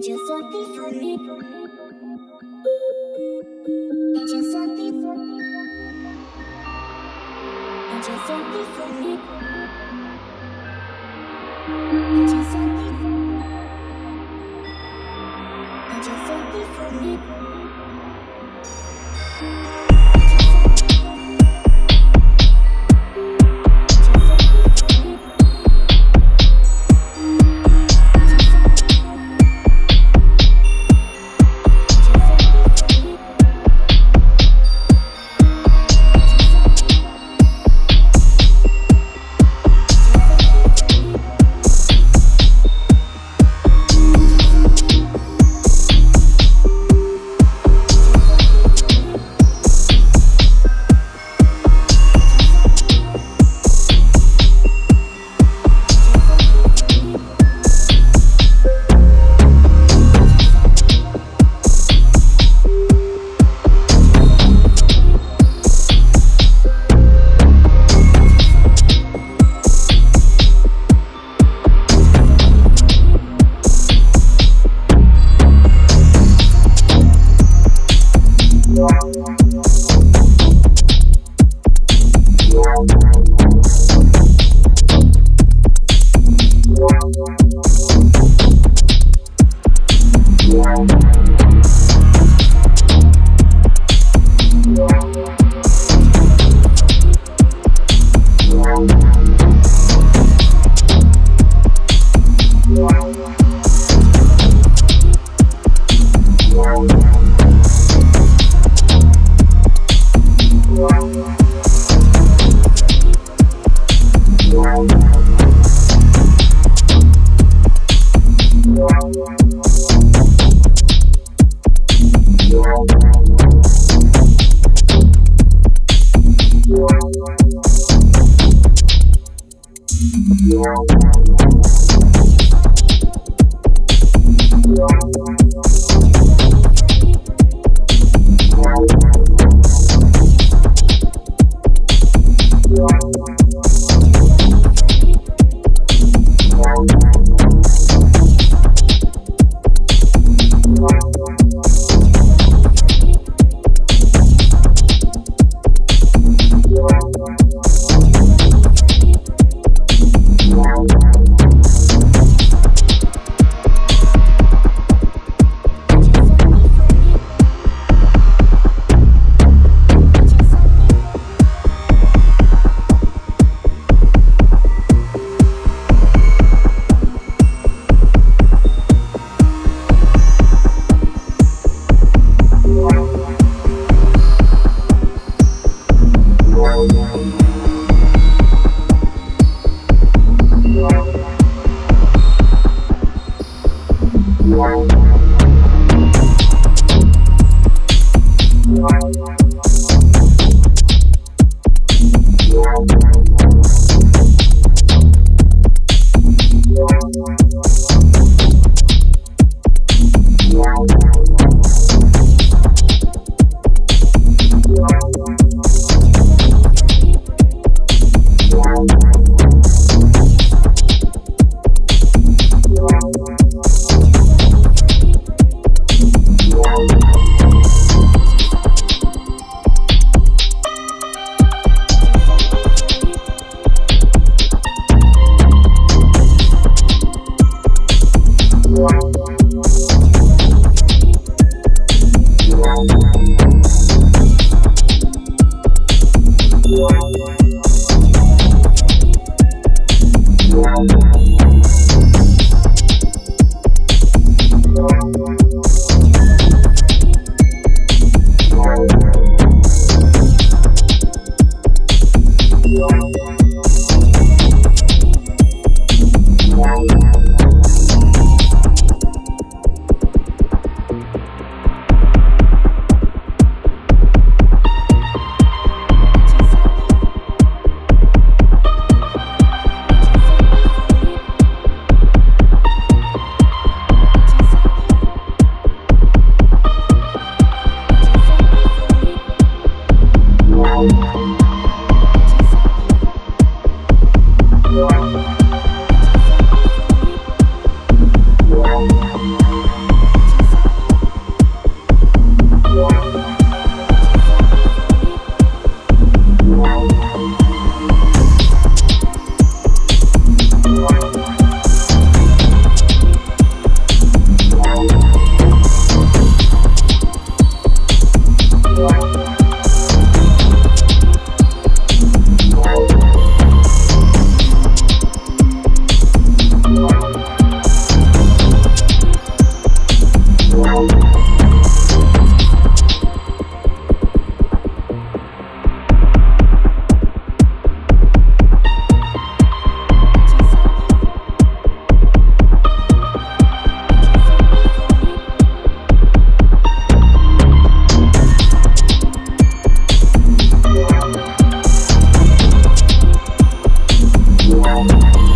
just for me. It's just for me. It's just for me. It's just for me. Just for me. Thank you.